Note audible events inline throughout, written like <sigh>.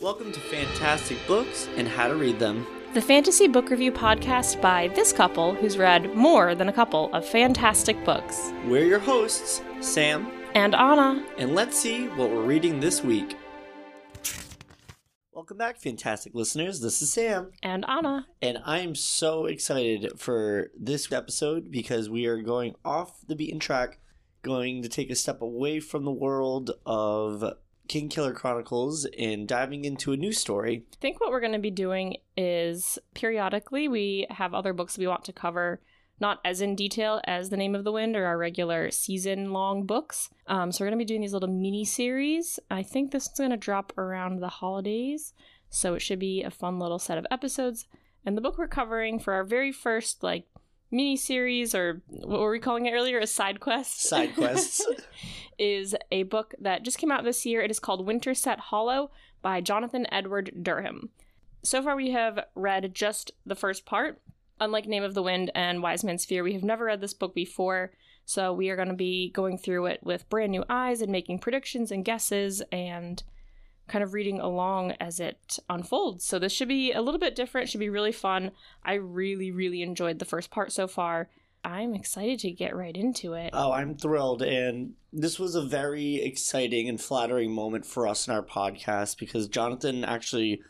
Welcome to Fantastic Books and How to Read Them. The Fantasy Book Review podcast by this couple who's read more than a couple of fantastic books. We're your hosts, Sam, And Anna. and let's see what we're reading this week. Welcome back, fantastic listeners. This is Sam, And Anna. and I am so excited for this episode because we are going off the beaten track, going to take a step away from the world of Kingkiller Chronicles and diving into a new story. I think what we're going to be doing is periodically we have other books we want to cover, not as in detail as The Name of the Wind or our regular season long books. Um, so we're going to be doing these little mini series. I think this is going to drop around the holidays, so it should be a fun little set of episodes. And the book we're covering for our very first like mini series or what were we calling it earlier a side quest Side quests. <laughs> is a book that just came out this year. It is called Winterset Hollow by Jonathan Edward Durham. So far, we have read just the first part. Unlike Name of the Wind and Wise Man's Fear, we have never read this book before. So we are going to be going through it with brand new eyes and making predictions and guesses and kind of reading along as it unfolds. So this should be a little bit different, should be really fun. I really, really enjoyed the first part so far. I'm excited to get right into it. Oh, I'm thrilled. And this was a very exciting and flattering moment for us in our podcast because Jonathan actually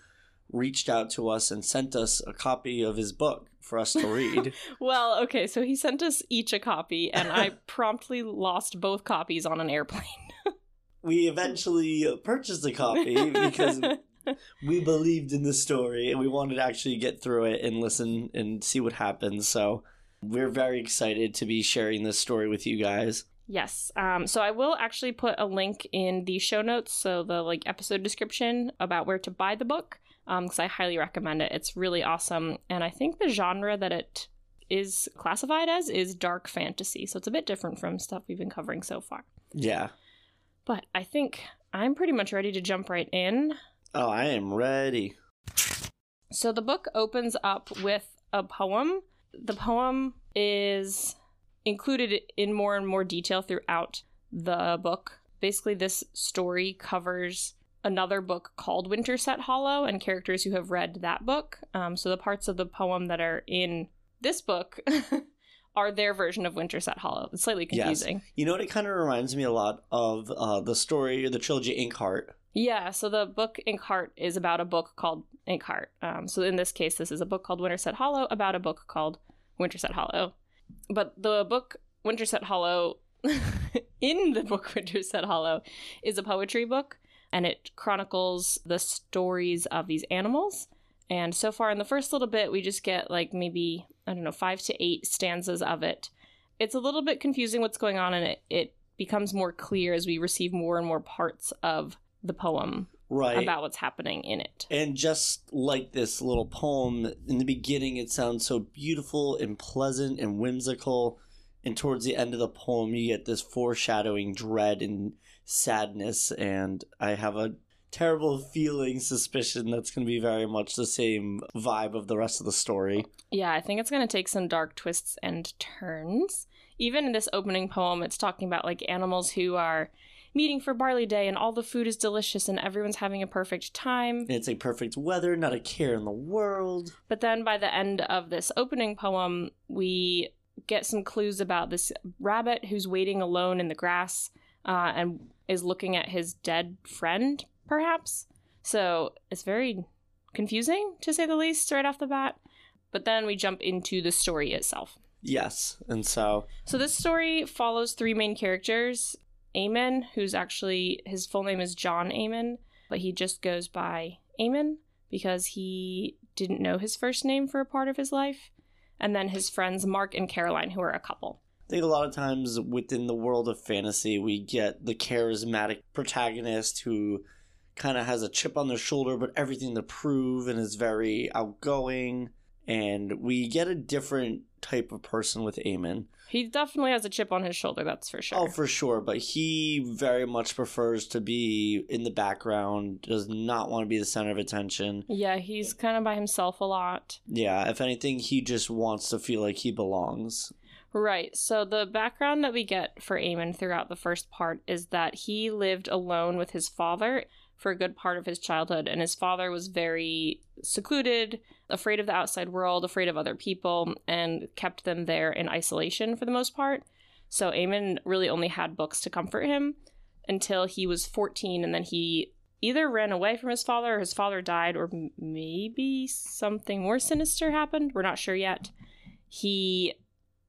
reached out to us and sent us a copy of his book for us to <laughs> read. Well, okay, so he sent us each a copy, and I <laughs> promptly lost both copies on an airplane. We eventually purchased a copy <laughs> because we believed in the story and we wanted to actually get through it and listen and see what happens. So we're very excited to be sharing this story with you guys. yes, um, so I will actually put a link in the show notes, so the like episode description about where to buy the book, because I highly recommend it. It's really awesome, and I think the genre that it is classified as is dark fantasy, so it's a bit different from stuff we've been covering so far. Yeah. But I think I'm pretty much ready to jump right in. Oh, I am ready. So the book opens up with a poem. The poem is included in more and more detail throughout the book. Basically, this story covers another book called Winterset Hollow and characters who have read that book. Um, so the parts of the poem that are in this book <laughs> are their version of Winterset Hollow. It's slightly confusing. Yes. You know what? It kind of reminds me a lot of uh, the story, the trilogy Inkheart. Yeah, so the book Inkheart is about a book called Inkheart. Um, so in this case, this is a book called Winterset Hollow about a book called Winterset Hollow. But the book Winterset Hollow, <laughs> in the book Winterset Hollow, is a poetry book, and it chronicles the stories of these animals. And so far in the first little bit, we just get like maybe, I don't know, five to eight stanzas of it. It's a little bit confusing what's going on, and it, it becomes more clear as we receive more and more parts of the poem Right. about what's happening in it. And just like this little poem, in the beginning, it sounds so beautiful and pleasant and whimsical. And towards the end of the poem, you get this foreshadowing dread and sadness. And I have a terrible feeling, suspicion that's going to be very much the same vibe of the rest of the story. Yeah, I think it's going to take some dark twists and turns. Even in this opening poem, it's talking about like animals who are meeting for barley day and all the food is delicious and everyone's having a perfect time. And it's a perfect weather, not a care in the world. But then by the end of this opening poem, we get some clues about this rabbit who's waiting alone in the grass uh, and is looking at his dead friend, perhaps. So it's very confusing, to say the least, right off the bat. But then we jump into the story itself. Yes. And so, So this story follows three main characters. Eamon, who's actually his full name is John Eamon, but he just goes by Eamon because he didn't know his first name for a part of his life. And then his friends Mark and Caroline, who are a couple. I think a lot of times within the world of fantasy, we get the charismatic protagonist who kind of has a chip on their shoulder, but everything to prove and is very outgoing. And we get a different type of person with Eamon. He definitely has a chip on his shoulder, that's for sure. Oh, for sure. But he very much prefers to be in the background, does not want to be the center of attention. yeah, he's kind of by himself a lot. Yeah, if anything, he just wants to feel like he belongs. Right. So the background that we get for Eamon throughout the first part is that he lived alone with his father for a good part of his childhood, and his father was very secluded, afraid of the outside world, afraid of other people, and kept them there in isolation for the most part. So Eamon really only had books to comfort him until he was 14, and then he either ran away from his father or his father died, or maybe something more sinister happened. We're not sure yet. He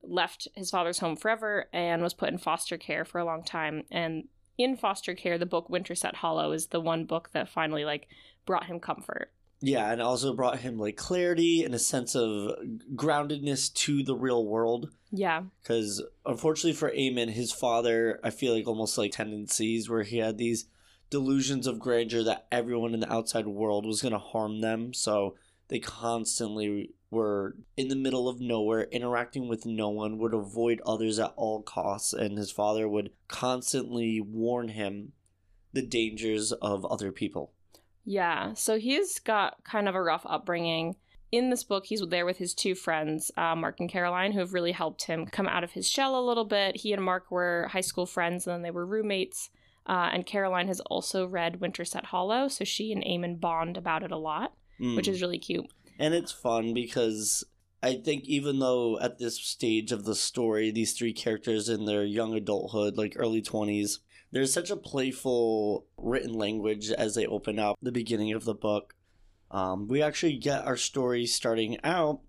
left his father's home forever and was put in foster care for a long time. And in foster care, the book Winterset Hollow is the one book that finally like brought him comfort. Yeah, and also brought him like clarity and a sense of groundedness to the real world. Yeah. Because unfortunately for Eamon, his father, I feel like almost like tendencies where he had these delusions of grandeur that everyone in the outside world was going to harm them. So they constantly were in the middle of nowhere, interacting with no one, would avoid others at all costs, and his father would constantly warn him the dangers of other people. Yeah. So he's got kind of a rough upbringing. In this book, he's there with his two friends, uh, Mark and Caroline, who have really helped him come out of his shell a little bit. He and Mark were high school friends, and then they were roommates. Uh, and Caroline has also read Winterset Hollow, so she and Eamon bond about it a lot, Mm. which is really cute. And it's fun because I think even though at this stage of the story, these three characters in their young adulthood, like early 20s, there's such a playful written language as they open up the beginning of the book. Um, we actually get our story starting out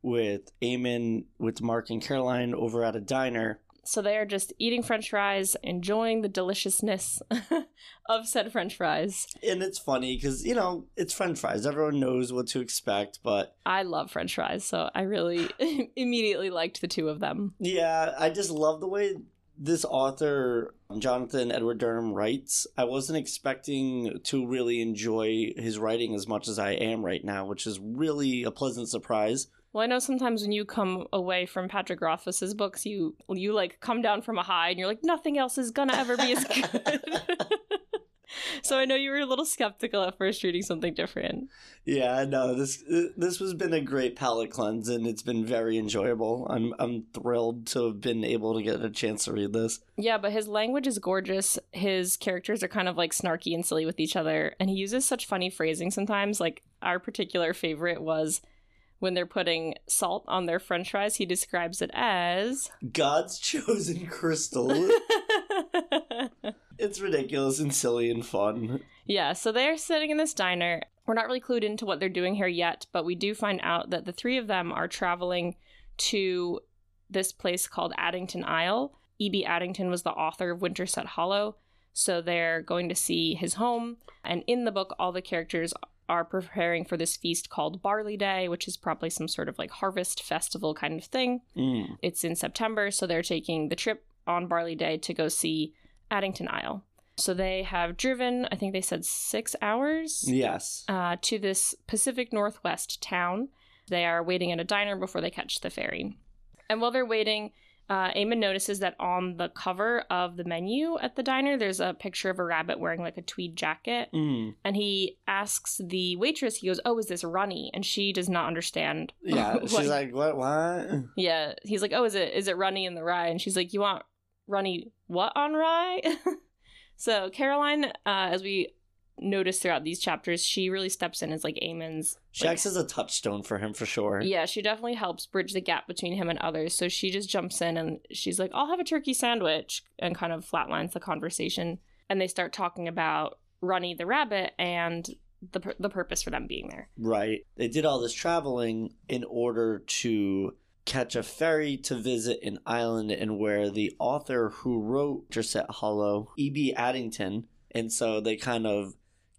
with Eamon, with Mark and Caroline over at a diner. So they are just eating french fries, enjoying the deliciousness <laughs> of said french fries. And it's funny because, you know, it's french fries. Everyone knows what to expect, but I love french fries, so I really <laughs> immediately liked the two of them. Yeah, I just love the way this author, Jonathan Edward Durham, writes. I wasn't expecting to really enjoy his writing as much as I am right now, which is really a pleasant surprise. Well, I know sometimes when you come away from Patrick Rothfuss's books, you you like come down from a high and you're like, nothing else is gonna ever be as <laughs> good. <laughs> so I know you were a little skeptical at first reading something different. Yeah, no, this this has been a great palate cleanse, and it's been very enjoyable. I'm I'm thrilled to have been able to get a chance to read this. Yeah, but his language is gorgeous. His characters are kind of like snarky and silly with each other, and he uses such funny phrasing sometimes. Like our particular favorite was when they're putting salt on their french fries, he describes it as God's chosen crystal. <laughs> it's ridiculous and silly and fun. Yeah, so they're sitting in this diner. We're not really clued into what they're doing here yet, but we do find out that the three of them are traveling to this place called Addington Isle. E.B. Addington was the author of Winterset Hollow, so they're going to see his home. And in the book, all the characters are preparing for this feast called Barley Day, which is probably some sort of like harvest festival kind of thing. Mm. It's in September, so they're taking the trip on Barley Day to go see Addington Isle. So they have driven, I think they said six hours Yes. uh, to this Pacific Northwest town. They are waiting at a diner before they catch the ferry. And while they're waiting, uh, Eamon notices that on the cover of the menu at the diner, there's a picture of a rabbit wearing like a tweed jacket. Mm. And he asks the waitress, he goes, Oh, is this Runny? And she does not understand. <laughs> Yeah, what- she's like, what? What? <laughs> yeah, he's like, "Oh, is it is it runny in the rye?" And she's like, "You want runny what on rye?" <laughs> so Caroline, uh, as we notice throughout these chapters, she really steps in as like Eamon's. She like- acts as a touchstone for him for sure. yeah, she definitely helps bridge the gap between him and others. So she just jumps in and she's like, "I'll have a turkey sandwich," and kind of flatlines the conversation. And they start talking about Runny the rabbit and the the purpose for them being there. Right. They did all this traveling in order to catch a ferry to visit an island and where the author who wrote Dorset Hollow, E.B. Addington, and so they kind of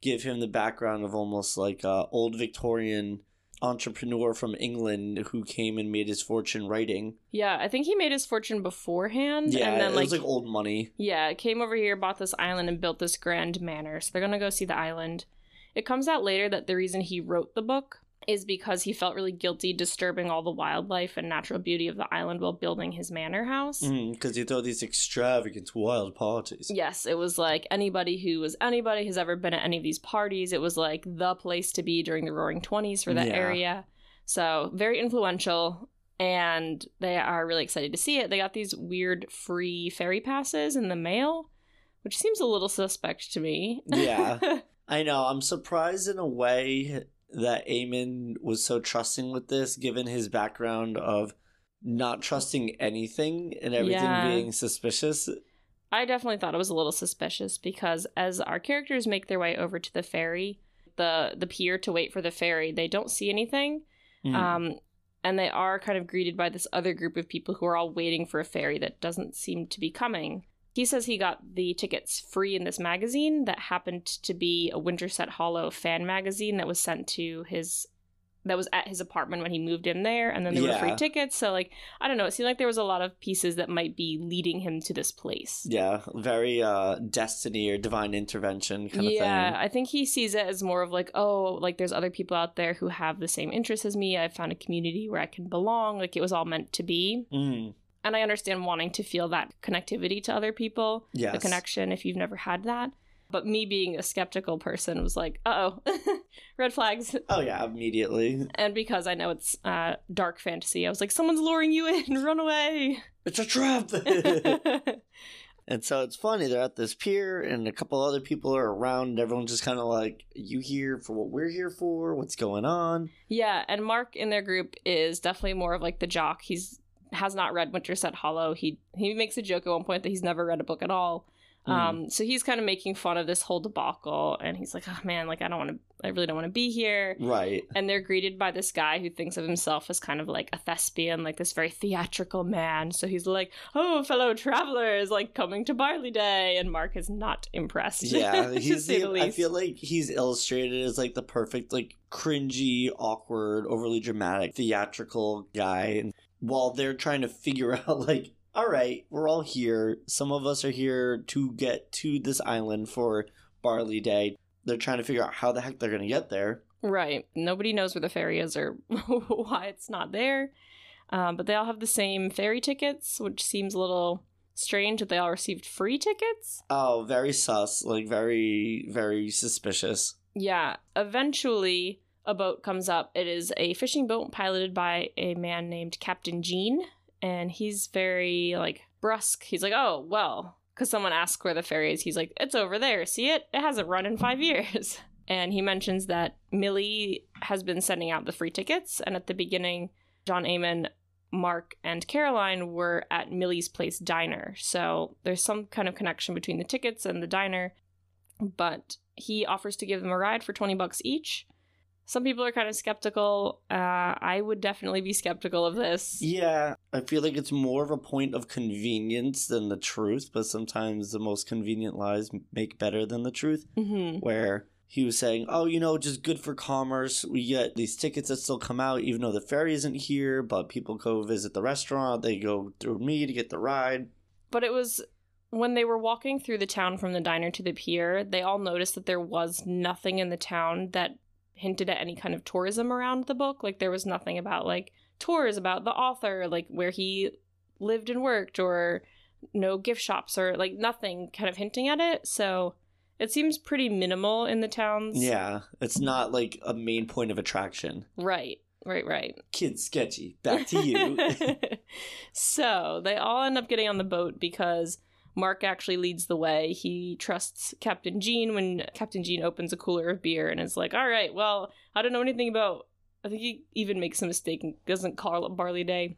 give him the background of almost like a old Victorian entrepreneur from England who came and made his fortune writing. Yeah, I think he made his fortune beforehand, Yeah, and then it like was like old money. Yeah, came over here, bought this island, and built this grand manor. So they're gonna go see the island. It comes out later that the reason he wrote the book is because he felt really guilty disturbing all the wildlife and natural beauty of the island while building his manor house. Mm, because he throw these extravagant wild parties. Yes, it was like anybody who was anybody has ever been at any of these parties. It was like the place to be during the Roaring Twenties for that Yeah. area. So very influential, and they are really excited to see it. They got these weird free ferry passes in the mail, which seems a little suspect to me. Yeah. <laughs> I know. I'm surprised in a way that Eamon was so trusting with this, given his background of not trusting anything and everything Yeah. being suspicious. I definitely thought it was a little suspicious because as our characters make their way over to the ferry, the the pier to wait for the ferry, they don't see anything. Mm. Um, and they are kind of greeted by this other group of people who are all waiting for a ferry that doesn't seem to be coming. He says he got the tickets free in this magazine that happened to be a Winterset Hollow fan magazine that was sent to his that was at his apartment when he moved in there and then there were free tickets so like i don't know it seemed like there was a lot of pieces that might be leading him to this place yeah, very uh destiny or divine intervention kind yeah, of thing. Yeah. I think he sees it as more of like, oh, like there's other people out there who have the same interests as me. I found a community where I can belong. Like it was all meant to be. Mm, And I understand wanting to feel that connectivity to other people, yes. the connection if you've never had that. But me being a skeptical person was like, uh oh, <laughs> red flags. Oh yeah, immediately. And because I know it's uh, dark fantasy, I was like, someone's luring you in, <laughs> run away. It's a trap. <laughs> and so it's funny. They're at this pier, and a couple other people are around. And everyone's just kind of like, "You here for what we're here for? What's going on?" Yeah, and Mark in their group is definitely more of like the jock. He's has not read Winterset Hollow. He he makes a joke at one point that he's never read a book at all. Hmm. Um, so he's kind of making fun of this whole debacle, and he's like, "Oh man, like I don't want to, I really don't want to be here." Right. And they're greeted by this guy who thinks of himself as kind of like a thespian, like this very theatrical man. So he's like, "Oh, fellow travelers, like coming to Barley Day," and Mark is not impressed. Yeah, <laughs> he's the, the I feel like he's illustrated as like the perfect, like cringy, awkward, overly dramatic, theatrical guy. While they're trying to figure <laughs> out, like, all right, we're all here. Some of us are here to get to this island for Barley Day. They're trying to figure out how the heck they're gonna get there. Right. Nobody knows where the ferry is or <laughs> why it's not there. Um, but they all have the same ferry tickets, which seems a little strange that they all received free tickets. Oh, very sus, like very, very suspicious. Yeah. Eventually, a boat comes up. It is a fishing boat piloted by a man named Captain Jean. And he's very, like, brusque. He's like, oh, well, because someone asks where the ferry is. He's like, it's over there. See it? It hasn't run in five years. <laughs> And he mentions that Millie has been sending out the free tickets. And at the beginning, John Eamon, Mark, and Caroline were at Millie's Place Diner. So there's some kind of connection between the tickets and the diner. But he offers to give them a ride for 20 bucks each. Some people are kind of skeptical. Uh, I would definitely be skeptical of this. Yeah, I feel like it's more of a point of convenience than the truth, but sometimes the most convenient lies make better than the truth. hmm Where he was saying, oh, you know, just good for commerce. We get these tickets that still come out, even though the ferry isn't here, but people go visit the restaurant. They go through me to get the ride. But it was when they were walking through the town from the diner to the pier, they all noticed that there was nothing in the town that hinted at any kind of tourism around the book. Like there was nothing about like tours about the author, like where he lived and worked, or no gift shops, or like nothing kind of hinting at it. So it seems pretty minimal in the towns. Yeah, it's not like a main point of attraction. Right, right, right. Kid sketchy. Back to you. <laughs> so they all end up getting on the boat because Mark actually leads the way. He trusts Captain Jean when Captain Jean opens a cooler of beer and is like, all right, well, I don't know anything about. I think he even makes a mistake and doesn't call it Barley Day,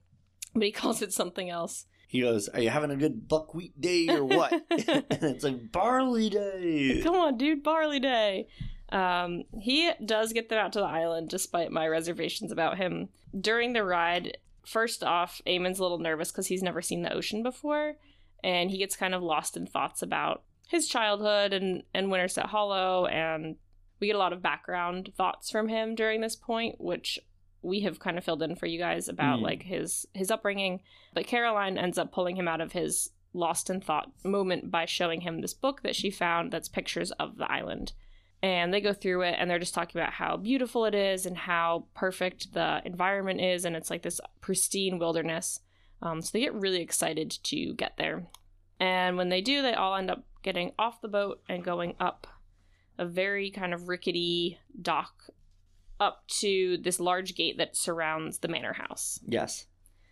but he <laughs> calls it something else. he goes, Are you having a good buckwheat day or what? <laughs> <laughs> and it's like, Barley Day. Come on, dude, Barley Day. Um, he does get them out to the island despite my reservations about him. During the ride, first off, Eamon's a little nervous because he's never seen the ocean before, and he gets kind of lost in thoughts about his childhood and, and Winterset Hollow, and we get a lot of background thoughts from him during this point, which we have kind of filled in for you guys about Mhm. like his his upbringing. But Caroline ends up pulling him out of his lost in thought moment by showing him this book that she found that's pictures of the island. And they go through it and they're just talking about how beautiful it is and how perfect the environment is. And it's like this pristine wilderness. Um, so they get really excited to get there. And when they do, they all end up getting off the boat and going up a very kind of rickety dock up to this large gate that surrounds the manor house. Yes.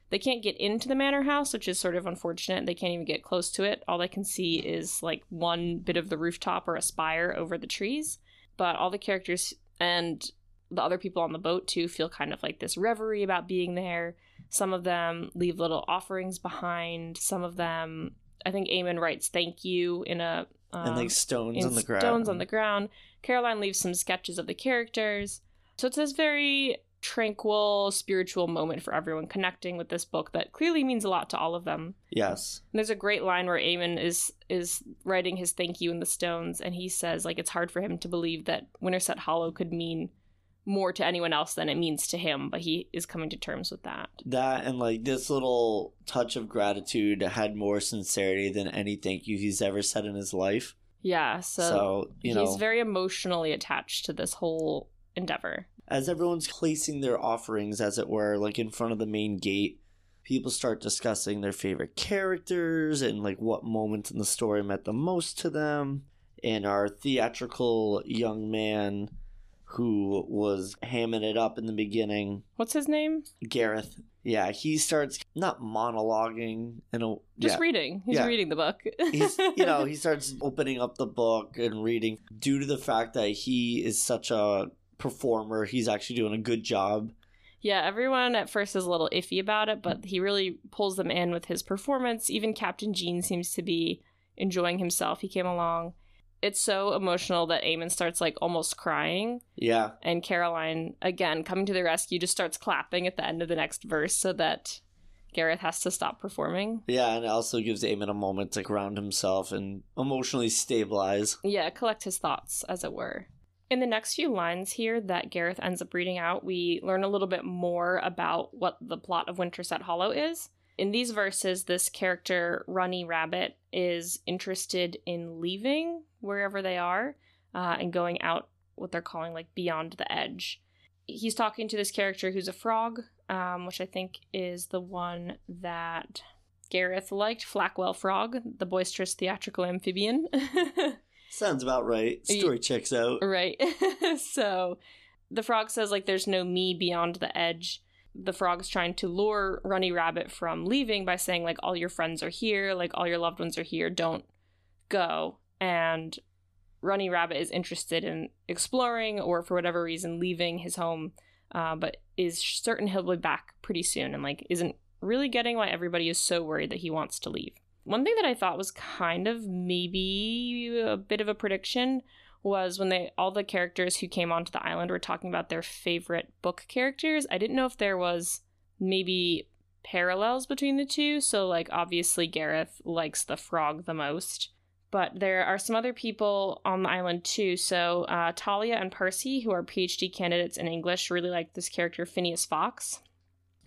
They can't get into the manor house, which is sort of unfortunate. They can't even get close to it. All they can see is like one bit of the rooftop or a spire over the trees. but all the characters and the other people on the boat too feel kind of like this reverie about being there. Some of them leave little offerings behind. Some of them, I think Eamon writes "thank you" in a um, and like stones on the ground. Stones on the ground. Caroline leaves some sketches of the characters. So it's this very tranquil, spiritual moment for everyone connecting with this book that clearly means a lot to all of them. Yes. And there's a great line where Eamon is is writing his thank you in the stones, and he says like it's hard for him to believe that Winterset Hollow could mean more to anyone else than it means to him, but he is coming to terms with that. That and like this little touch of gratitude had more sincerity than any thank you he's ever said in his life. Yeah, so, So, you know, he's very emotionally attached to this whole endeavor. as everyone's placing their offerings, as it were, like in front of the main gate, people start discussing their favorite characters and like what moments in the story meant the most to them. And our theatrical young man who was hamming it up in the beginning, What's his name? Gareth. Yeah, he starts not monologuing and Just yeah. reading. He's Yeah. reading the book. he's you know <laughs> he starts opening up the book and reading due to the fact that he is such a performer he's actually doing a good job Yeah, everyone at first is a little iffy about it, but he really pulls them in with his performance. Even Captain Jean seems to be enjoying himself. He came along. It's so emotional that Eamon starts like almost crying, yeah and Caroline, again, coming to the rescue, just starts clapping at the end of the next verse so that Gareth has to stop performing. yeah and it also gives Eamon a moment to ground himself and emotionally stabilize Yeah, collect his thoughts, as it were. In the next few lines here that Gareth ends up reading out, we learn a little bit more about what the plot of Winterset Hollow is. In these verses, this character, Runny Rabbit, is interested in leaving wherever they are uh, and going out what they're calling like beyond the edge. He's talking to this character who's a frog, um, which I think is the one that Gareth liked, Flackwell Frog, the boisterous theatrical amphibian. <laughs> sounds about right story checks out Right. <laughs> so the frog says like there's no me beyond the edge. The frog's trying to lure Runny Rabbit from leaving by saying like all your friends are here, like all your loved ones are here, don't go. And Runny Rabbit is interested in exploring or for whatever reason leaving his home, uh, but is certain he'll be back pretty soon and like isn't really getting why everybody is so worried that he wants to leave. One thing that I thought was kind of maybe a bit of a prediction was when they all the characters who came onto the island were talking about their favorite book characters. I didn't know if there was maybe parallels between the two. So like obviously Gareth likes the frog the most. But there are some other people on the island too. So uh, Talia and Percy, who are PhD candidates in English, really like this character Phineas Fox,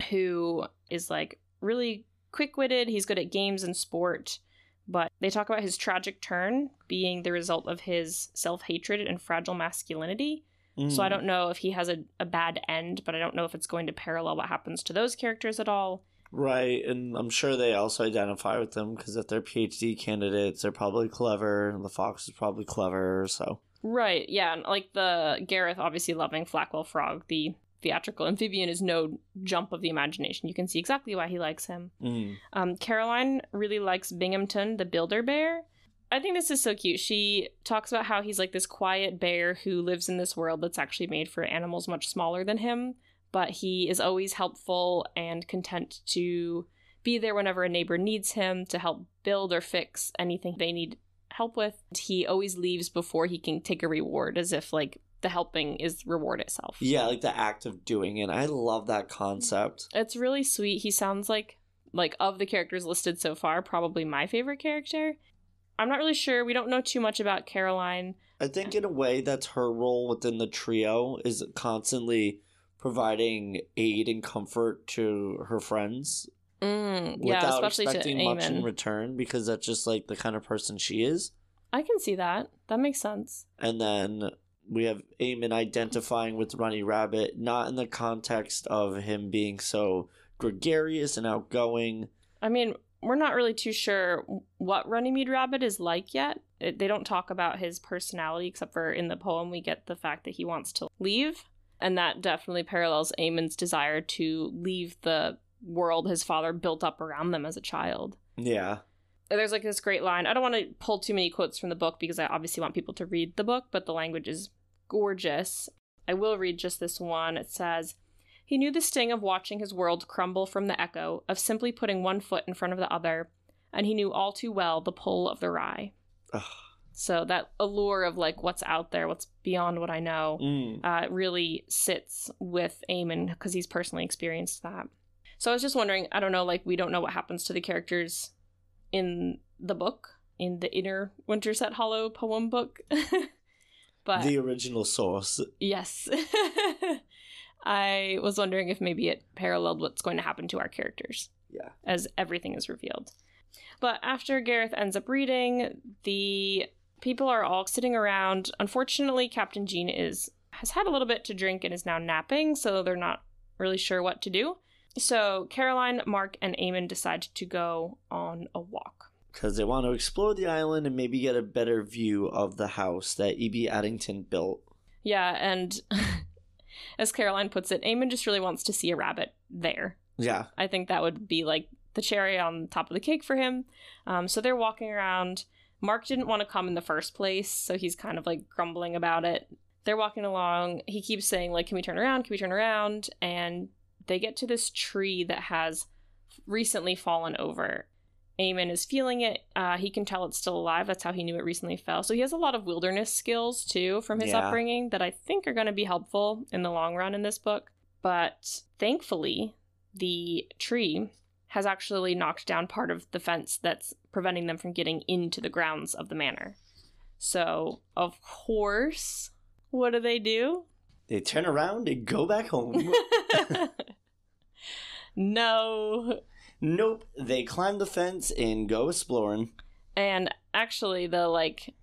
who is like really quick witted. He's good at games and sport but they talk about his tragic turn being the result of his self hatred and fragile masculinity. So I Mm. don't know if he has a, a bad end, but I don't know if it's going to parallel what happens to those characters at all. right and i'm sure they also identify with them because if they're phd candidates they're probably clever and the fox is probably clever so Right, yeah, and like the Gareth obviously loving Flackwell Frog, the theatrical amphibian is no jump of the imagination. You can see exactly why he likes him. mm. Um, Caroline really likes Binghamton, the builder bear. I think this is so cute. She talks about how he's like this quiet bear who lives in this world that's actually made for animals much smaller than him, but he is always helpful and content to be there whenever a neighbor needs him to help build or fix anything they need help with. He always leaves before he can take a reward, as if like the helping is reward itself. yeah like the act of doing it i love that concept It's really sweet. He sounds like like of the characters listed so far, probably my favorite character. I'm not really sure. We don't know too much about Caroline. I think in a way that's her role within the trio is constantly providing aid and comfort to her friends Mm, yeah, without especially to expecting much in return because that's just like the kind of person she is. I can see that. That makes sense. And then we have Eamon identifying with Runny Rabbit, not in the context of him being so gregarious and outgoing. I mean, we're not really too sure what Runnymede Rabbit is like yet. It, they don't talk about his personality, except for in the poem, we get the fact that he wants to leave. And that definitely parallels Eamon's desire to leave the world his father built up around them as a child. Yeah. there's like this great line. I don't want to pull too many quotes from the book because I obviously want people to read the book, but the language is gorgeous. I will read just this one. It says, He knew the sting of watching his world crumble from the echo, of simply putting one foot in front of the other, and he knew all too well the pull of the rye. Ugh. So that allure of like what's out there, what's beyond what I know, Mm. uh, really sits with Eamon because he's personally experienced that. So I was just wondering, I don't know, like we don't know what happens to the characters in the book, in the inner Winterset Hollow poem book. <laughs> but the original source. yes. <laughs> I was wondering if maybe it paralleled what's going to happen to our characters Yeah. as everything is revealed. But after Gareth ends up reading, the people are all sitting around. Unfortunately, Captain Jean is has had a little bit to drink and is now napping, so they're not really sure what to do. So Caroline, Mark, and Eamon decide to go on a walk. Because they want to explore the island and maybe get a better view of the house that E.B. Addington built. Yeah, and <laughs> as Caroline puts it, Eamon just really wants to see a rabbit there. Yeah. I think that would be like the cherry on top of the cake for him. Um, so they're walking around. Mark didn't want to come in the first place, so he's kind of like grumbling about it. They're walking along. He keeps saying, like, can we turn around? Can we turn around? And they get to this tree that has recently fallen over. Eamon is feeling it. Uh, he can tell it's still alive. That's how he knew it recently fell. So he has a lot of wilderness skills too from his Yeah. upbringing that I think are going to be helpful in the long run in this book. But thankfully, the tree has actually knocked down part of the fence that's preventing them from getting into the grounds of the manor. So, of course, what do they do? They turn around and go back home. <laughs> <laughs> no. Nope. They climb the fence and go exploring. And actually, the like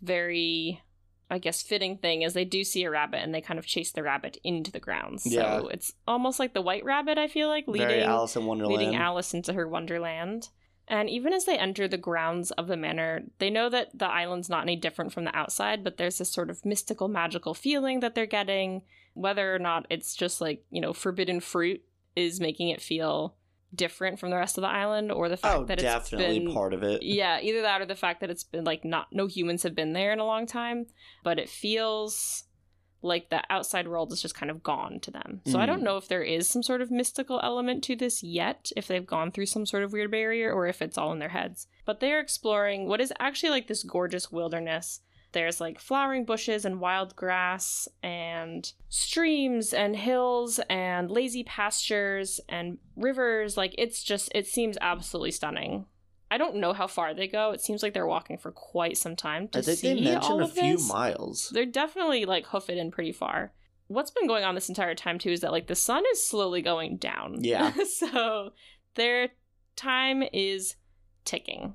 very, I guess, fitting thing is they do see a rabbit and they kind of chase the rabbit into the grounds. Yeah. So it's almost like the white rabbit, I feel like, leading Very Alice in Wonderland. leading Alice into her wonderland. And even as they enter the grounds of the manor, they know that the island's not any different from the outside, but there's this sort of mystical, magical feeling that they're getting. Whether or not it's just like, you know, forbidden fruit is making it feel different from the rest of the island, or the fact oh, that it's definitely been part of it. yeah, either that or the fact that it's been like not no humans have been there in a long time, but it feels like the outside world is just kind of gone to them. So I Mm. don't know if there is some sort of mystical element to this yet, if they've gone through some sort of weird barrier or if it's all in their heads. But they're exploring what is actually like this gorgeous wilderness. There's like flowering bushes and wild grass and streams and hills and lazy pastures and rivers. Like it's just, it seems absolutely stunning. I don't know how far they go. It seems like they're walking for quite some time to I think see they mentioned all a few this. miles. They're definitely like hoof it in pretty far. What's been going on this entire time too is that like the sun is slowly going down. Yeah. <laughs> so their time is ticking.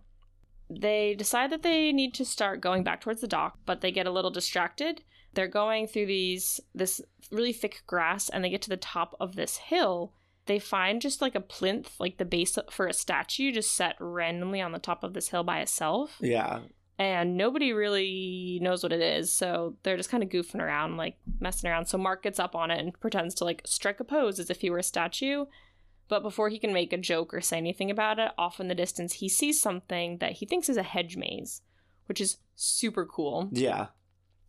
They decide that they need to start going back towards the dock, but they get a little distracted. They're going through these this really thick grass and they get to the top of this hill. They find just like a plinth, like the base for a statue just set randomly on the top of this hill by itself Yeah. and nobody really knows what it is so they're just kind of goofing around like messing around so mark gets up on it and pretends to like strike a pose as if he were a statue but before he can make a joke or say anything about it off in the distance he sees something that he thinks is a hedge maze which is super cool. Yeah.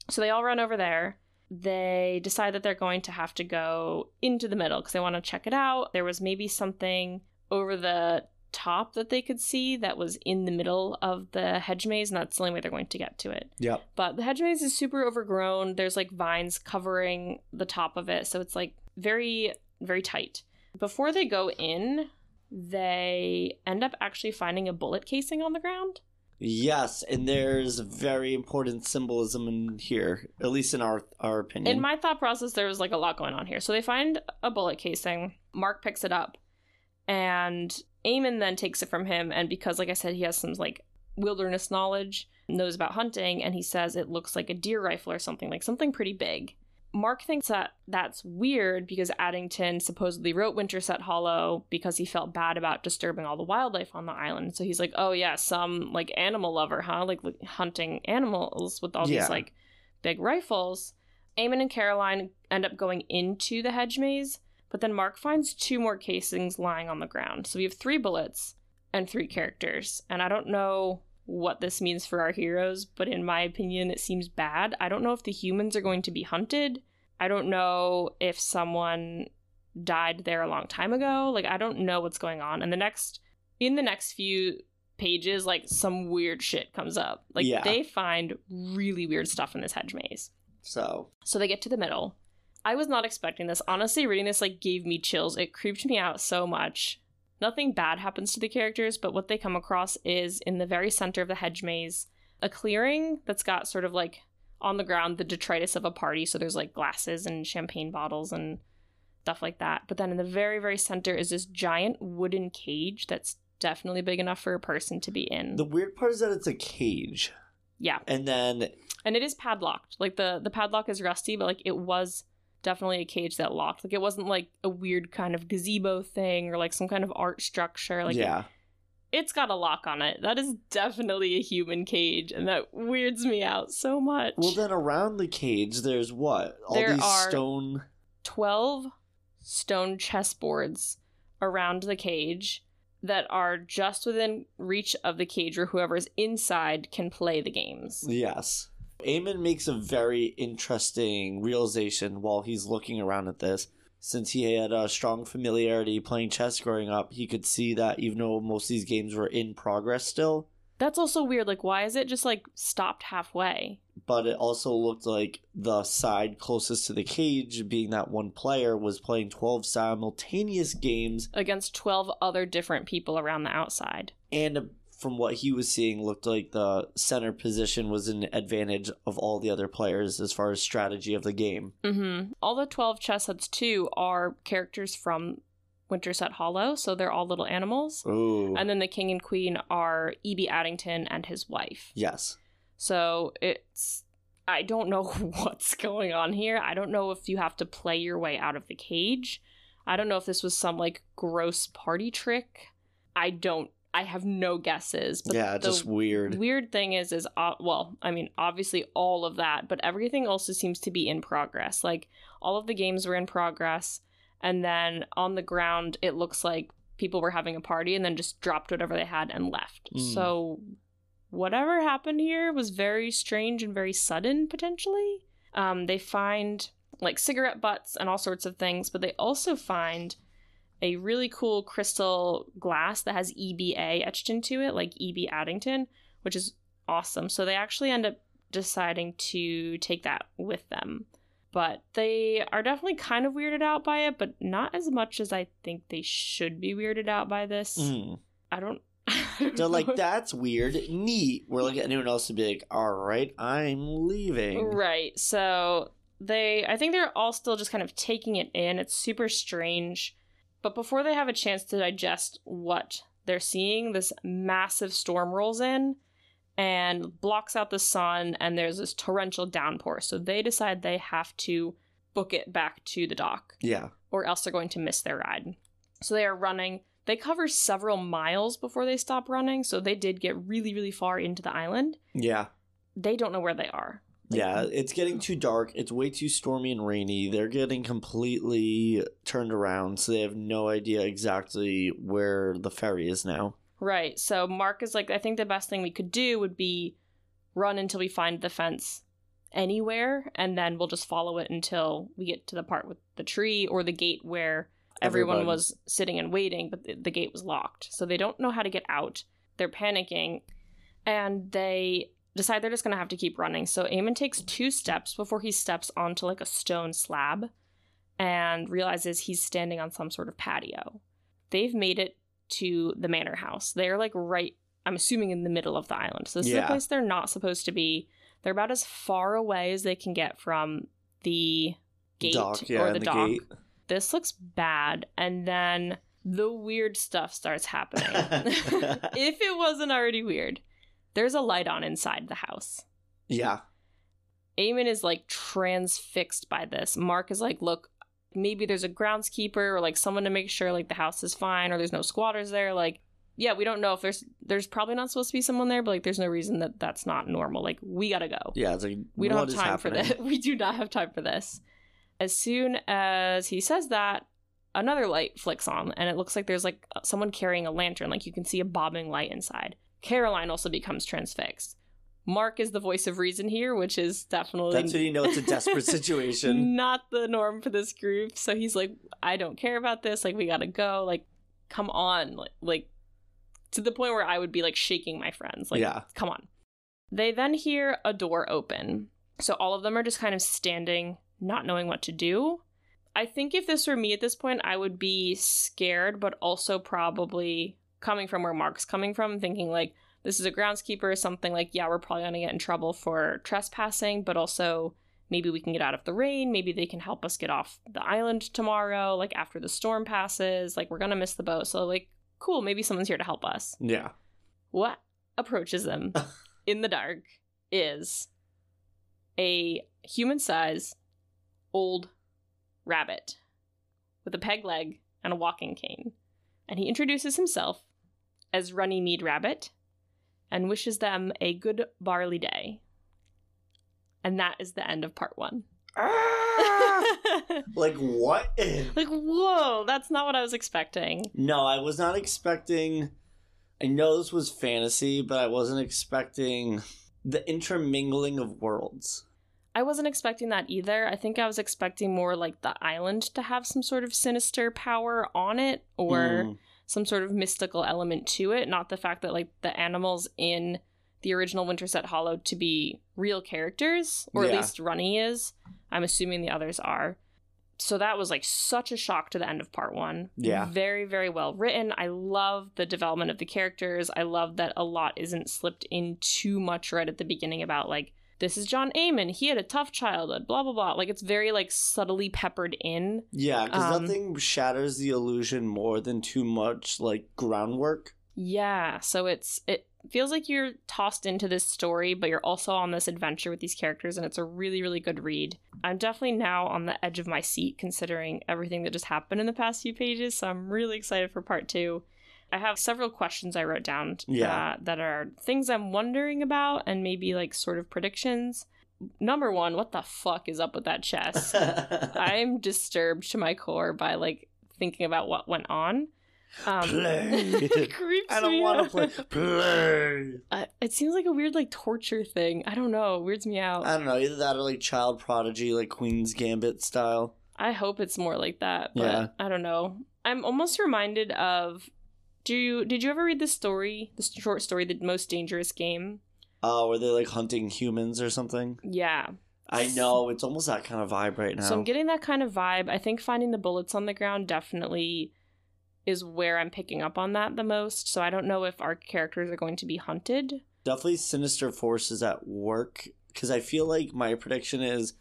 so they all run over there. They decide that they're going to have to go into the middle because they want to check it out. There was maybe something over the top that they could see that was in the middle of the hedge maze and that's the only way they're going to get to it. Yep. but the hedge maze is super overgrown. There's like vines covering the top of it so it's like very very tight before they go in they end up actually finding a bullet casing on the ground Yes, and there's very important symbolism in here, at least in our our opinion. In my thought process, there was like a lot going on here. So they find a bullet casing. Mark picks it up, and Eamon then takes it from him. And because, like I said, he has some like wilderness knowledge, knows about hunting, and he says it looks like a deer rifle or something, like something pretty big. Mark thinks that that's weird because Addington supposedly wrote Winterset Hollow because he felt bad about disturbing all the wildlife on the island. So he's like, "Oh yeah, some like animal lover, huh? Like, like hunting animals with all Yeah. these like big rifles." Eamon and Caroline end up going into the hedge maze, but then Mark finds two more casings lying on the ground. So we have three bullets and three characters. And I don't know what this means for our heroes, but in my opinion, it seems bad. I don't know if the humans are going to be hunted. I don't know if someone died there a long time ago. Like, I don't know what's going on. And the next, in the next few pages, like, some weird shit comes up. Like, Yeah. they find really weird stuff in this hedge maze. So So they get to the middle. I was not expecting this. Honestly, reading this like gave me chills. It creeped me out so much. Nothing bad happens to the characters, but what they come across is in the very center of the hedge maze, a clearing that's got sort of like on the ground the detritus of a party. So there's like glasses and champagne bottles and stuff like that. But then in the very, very center is this giant wooden cage that's definitely big enough for a person to be in. the weird part is that it's a cage, yeah. and then and it is padlocked like the the padlock is rusty but like it was definitely a cage that locked. Like it wasn't like a weird kind of gazebo thing or like some kind of art structure. Like yeah, it's got a lock on it. That is definitely a human cage and that weirds me out so much. Well then around the cage there's what? All There these stone 12 stone chessboards around the cage that are just within reach of the cage where whoever's inside can play the games. Yes. Eamon makes a very interesting realization while he's looking around at this. Since he had a strong familiarity playing chess growing up, he could see that even though most of these games were in progress still, that's also weird like why is it just like stopped halfway but it also looked like the side closest to the cage, being that one player, was playing 12 simultaneous games, against 12 other different people around the outside. and from what he was seeing, looked like the center position was an advantage of all the other players as far as strategy of the game. Mm-hmm. All the 12 chess sets, too, are characters from Winterset Hollow, so they're all little animals. Ooh. And then the king and queen are E.B. Addington and his wife. yes. So it's. I don't know <laughs> what's going on here. I don't know if you have to play your way out of the cage. I don't know if this was some like gross party trick. I don't. I have no guesses. But yeah, just weird. weird thing is is uh, well i mean obviously all of that but everything also seems to be in progress like all of the games were in progress and then on the ground it looks like people were having a party and then just dropped whatever they had and left Mm. so whatever happened here was very strange and very sudden potentially um, they find like cigarette butts and all sorts of things but they also find a really cool crystal glass that has EBA etched into it, like EB Addington, which is awesome. So they actually end up deciding to take that with them. But they are definitely kind of weirded out by it, but not as much as I think they should be weirded out by this. Mm. I don't. <laughs> I don't They're like, that's weird, neat. We're like anyone else would be like, all right, I'm leaving. Right. So they, I think they're all still just kind of taking it in. It's super strange. But before they have a chance to digest what they're seeing, this massive storm rolls in and blocks out the sun, and there's this torrential downpour. So they decide they have to book it back to the dock, Yeah. or else they're going to miss their ride. So they are running. They cover several miles before they stop running, so they did get really, really far into the island. Yeah. They don't know where they are. Like, Yeah, it's getting too dark. It's way too stormy and rainy. They're getting completely turned around, so they have no idea exactly where the ferry is now. Right. So Mark is like, I think the best thing we could do would be run until we find the fence anywhere, and then we'll just follow it until we get to the part with the tree or the gate where everyone Everyone. was sitting and waiting, but the, the gate was locked. So they don't know how to get out. They're panicking, and they decide they're just going to have to keep running. So Eamon takes two steps before he steps onto like a stone slab and realizes he's standing on some sort of patio. They've made it to the manor house. They're like right, I'm assuming, in the middle of the island. So this is Yeah. a place they're not supposed to be. They're about as far away as they can get from the gate dock, yeah, or the, the dock. gate. This looks bad. And then the weird stuff starts happening. <laughs> <laughs> if it wasn't already weird, there's a light on inside the house. Yeah. Eamon is like transfixed by this. Mark is like, look, maybe there's a groundskeeper or like someone to make sure like the house is fine or there's no squatters there. Like, yeah, we don't know if there's there's probably not supposed to be someone there, but like there's no reason that that's not normal. Like, we gotta go. Yeah, it's like We don't have time for this. <laughs> We do not have time for this. As soon as he says that, another light flicks on, and it looks like there's like someone carrying a lantern. Like you can see a bobbing light inside. Caroline also becomes transfixed. Mark is the voice of reason here, which is definitely That's when you know it's a desperate <laughs> situation. not the norm for this group. So he's like, I don't care about this. Like, we gotta go. Like, come on. Like, like to the point where I would be like shaking my friends. Like, Yeah. come on. They then hear a door open. So all of them are just kind of standing, not knowing what to do. I think if this were me at this point, I would be scared, but also probably coming from where Mark's coming from, thinking like, this is a groundskeeper something like, yeah, we're probably gonna get in trouble for trespassing, but also maybe we can get out of the rain. Maybe they can help us get off the island tomorrow, like after the storm passes. Like, we're gonna miss the boat. So, like, cool, maybe someone's here to help us. Yeah. What approaches them <laughs> in the dark is a human size old rabbit with a peg leg and a walking cane. And he introduces himself as Runnymede Rabbit and wishes them a good barley day. And that is the end of part one. <laughs> like what? like, whoa, that's not what I was expecting. No, I was not expecting. I know this was fantasy, but I wasn't expecting the intermingling of worlds. I wasn't expecting that either. I think I was expecting more like the island to have some sort of sinister power on it or Mm, some sort of mystical element to it, not the fact that like the animals in the original Winterset Hollow to be real characters, or at least Runny is. I'm assuming the others are. So that was like such a shock to the end of part one. Yeah. Very, very well written. I love the development of the characters. I love that a lot isn't slipped in too much right at the beginning about like, this is John Eamon. He had a tough childhood, blah, blah, blah. Like, it's very, like, subtly peppered in. yeah, because Um, nothing shatters the illusion more than too much like groundwork. Yeah, so it's it feels like you're tossed into this story, but you're also on this adventure with these characters, and it's a really, really good read. I'm definitely now on the edge of my seat considering everything that just happened in the past few pages, so I'm really excited for part two. I have several questions I wrote down Yeah. uh, that are things I'm wondering about and maybe like sort of predictions. Number one, what the fuck is up with that chest? <laughs> I'm disturbed to my core by like thinking about what went on. Um, Play. <laughs> it I don't want to play. Play. Uh, it seems like a weird like torture thing. I don't know. It weirds me out. I don't know, either that or like child prodigy, like Queen's Gambit style. I hope it's more like that, but Yeah. I don't know. I'm almost reminded of. Do you did you ever read the story, the short story, "The Most Dangerous Game"? Oh, were they like hunting humans or something? Yeah. I know it's almost that kind of vibe right now. So I'm getting that kind of vibe. I think finding the bullets on the ground definitely is where I'm picking up on that the most. So I don't know if our characters are going to be hunted. Definitely sinister forces at work because I feel like my prediction is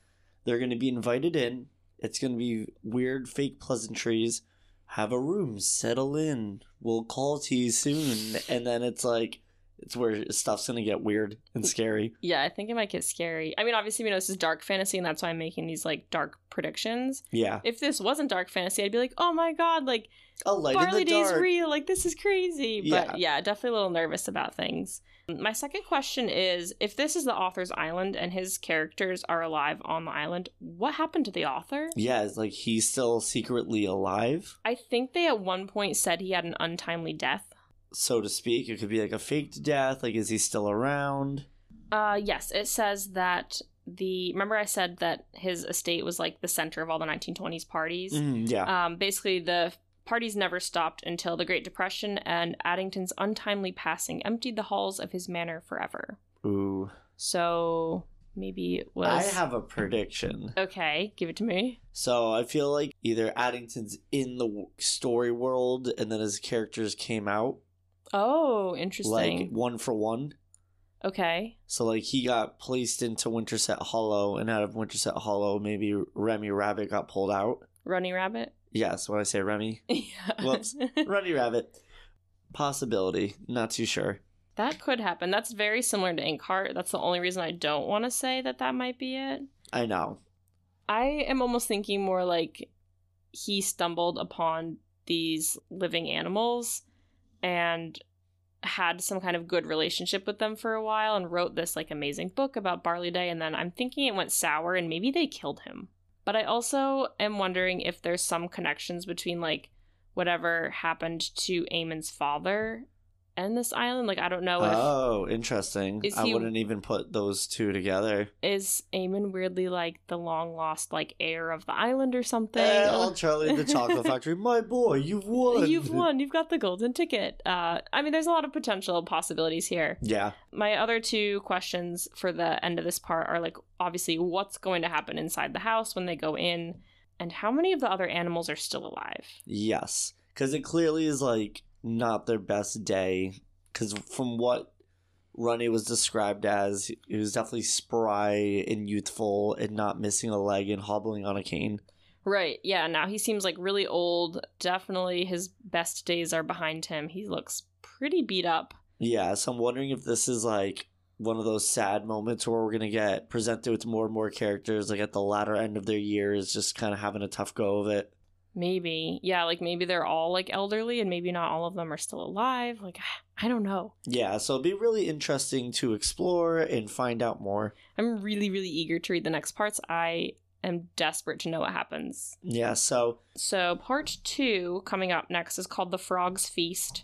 they're going to be invited in. It's going to be weird fake pleasantries. Have a room, settle in. We'll call to you soon, and then it's like it's where stuff's going to get weird and scary. Yeah, I think it might get scary. I mean, obviously, we know this is dark fantasy, and that's why I'm making these like dark predictions. Yeah, If this wasn't dark fantasy, I'd be like, oh my god, like a light Barley in the Day's dark. real. Like this is crazy. Yeah. But yeah, definitely a little nervous about things. My second question is if this is the author's island and his characters are alive on the island, what happened to the author? Yeah, it's like he's still secretly alive, I think they at one point said he had an untimely death. So to speak. It could be like a faked death. Like, is he still around? Uh yes, it says that the remember I said that his estate was like the center of all the 1920s parties. Mm, yeah. Um, basically, the parties never stopped until the Great Depression, and Addington's untimely passing emptied the halls of his manor forever. Ooh. So maybe it was. I have a prediction. Okay, give it to me. So I feel like either Addington's in the story world and then his characters came out Oh, interesting. like one for one. okay. So like he got placed into Winterset Hollow and out of Winterset Hollow maybe Remy Rabbit got pulled out. Runny Rabbit? Yes, when I say Remy. <laughs> yeah. Whoops. Runny Rabbit. Possibility. Not too sure. that could happen. That's very similar to Inkheart. That's the only reason I don't want to say that that might be it. I know. I am almost thinking more like he stumbled upon these living animals and had some kind of good relationship with them for a while and wrote this like amazing book about Barley Day and then I'm thinking it went sour and maybe they killed him. But I also am wondering if there's some connections between like whatever happened to Eamon's father and this island. Like I don't know if Oh, interesting. Is I he- wouldn't even put those two together. is Eamon weirdly like the long lost like heir of the island or something. Eh, <laughs> oh, Charlie and the Chocolate Factory. <laughs> My boy, you've won. You've won. You've got the golden ticket. Uh, I mean, there's a lot of potential possibilities here. Yeah. My other two questions for the end of this part are like, obviously, what's going to happen inside the house when they go in, and how many of the other animals are still alive? Yes. Because it clearly is like not their best day. Because from what Runny was described as, he was definitely spry and youthful and not missing a leg and hobbling on a cane. Right. Yeah. Now he seems like really old. Definitely his best days are behind him. He looks pretty beat up. Yeah, so I'm wondering if this is like one of those sad moments where we're gonna get presented with more and more characters like at the latter end of their years, just kind of having a tough go of it. Maybe. Yeah. Like maybe they're all like elderly and maybe not all of them are still alive. Like, <sighs> I don't know. Yeah, so it'll be really interesting to explore and find out more. I'm really, really eager to read the next parts. I am desperate to know what happens. Yeah, so So, part two coming up next is called The Frog's Feast.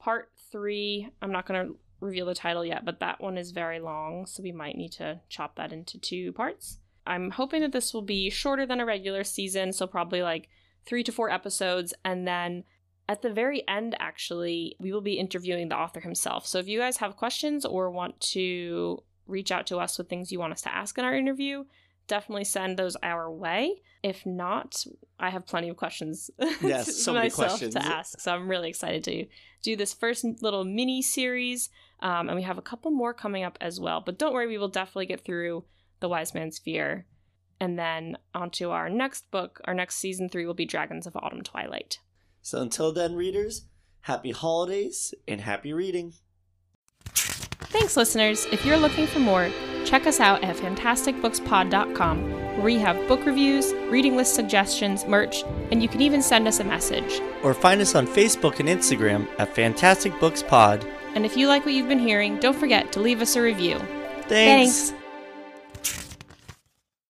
Part three, I'm not going to reveal the title yet, but that one is very long, so we might need to chop that into two parts. I'm hoping that this will be shorter than a regular season, so probably like three to four episodes, and then at the very end, actually, we will be interviewing the author himself. So if you guys have questions or want to reach out to us with things you want us to ask in our interview, definitely send those our way. If not, I have plenty of questions <laughs> Yes, so many myself questions. to ask. So I'm really excited to do this first little mini series, um, and we have a couple more coming up as well. But don't worry, we will definitely get through the Wise Man's Fear, and then onto our next book. Our next season three will be Dragons of Autumn Twilight. so until then, readers, happy holidays and happy reading. Thanks, listeners. If you're looking for more, check us out at fantasticbookspod.com, where we have book reviews, reading list suggestions, merch, and you can even send us a message. Or find us on Facebook and Instagram at Fantastic Books Pod. And if you like what you've been hearing, don't forget to leave us a review. Thanks. Thanks.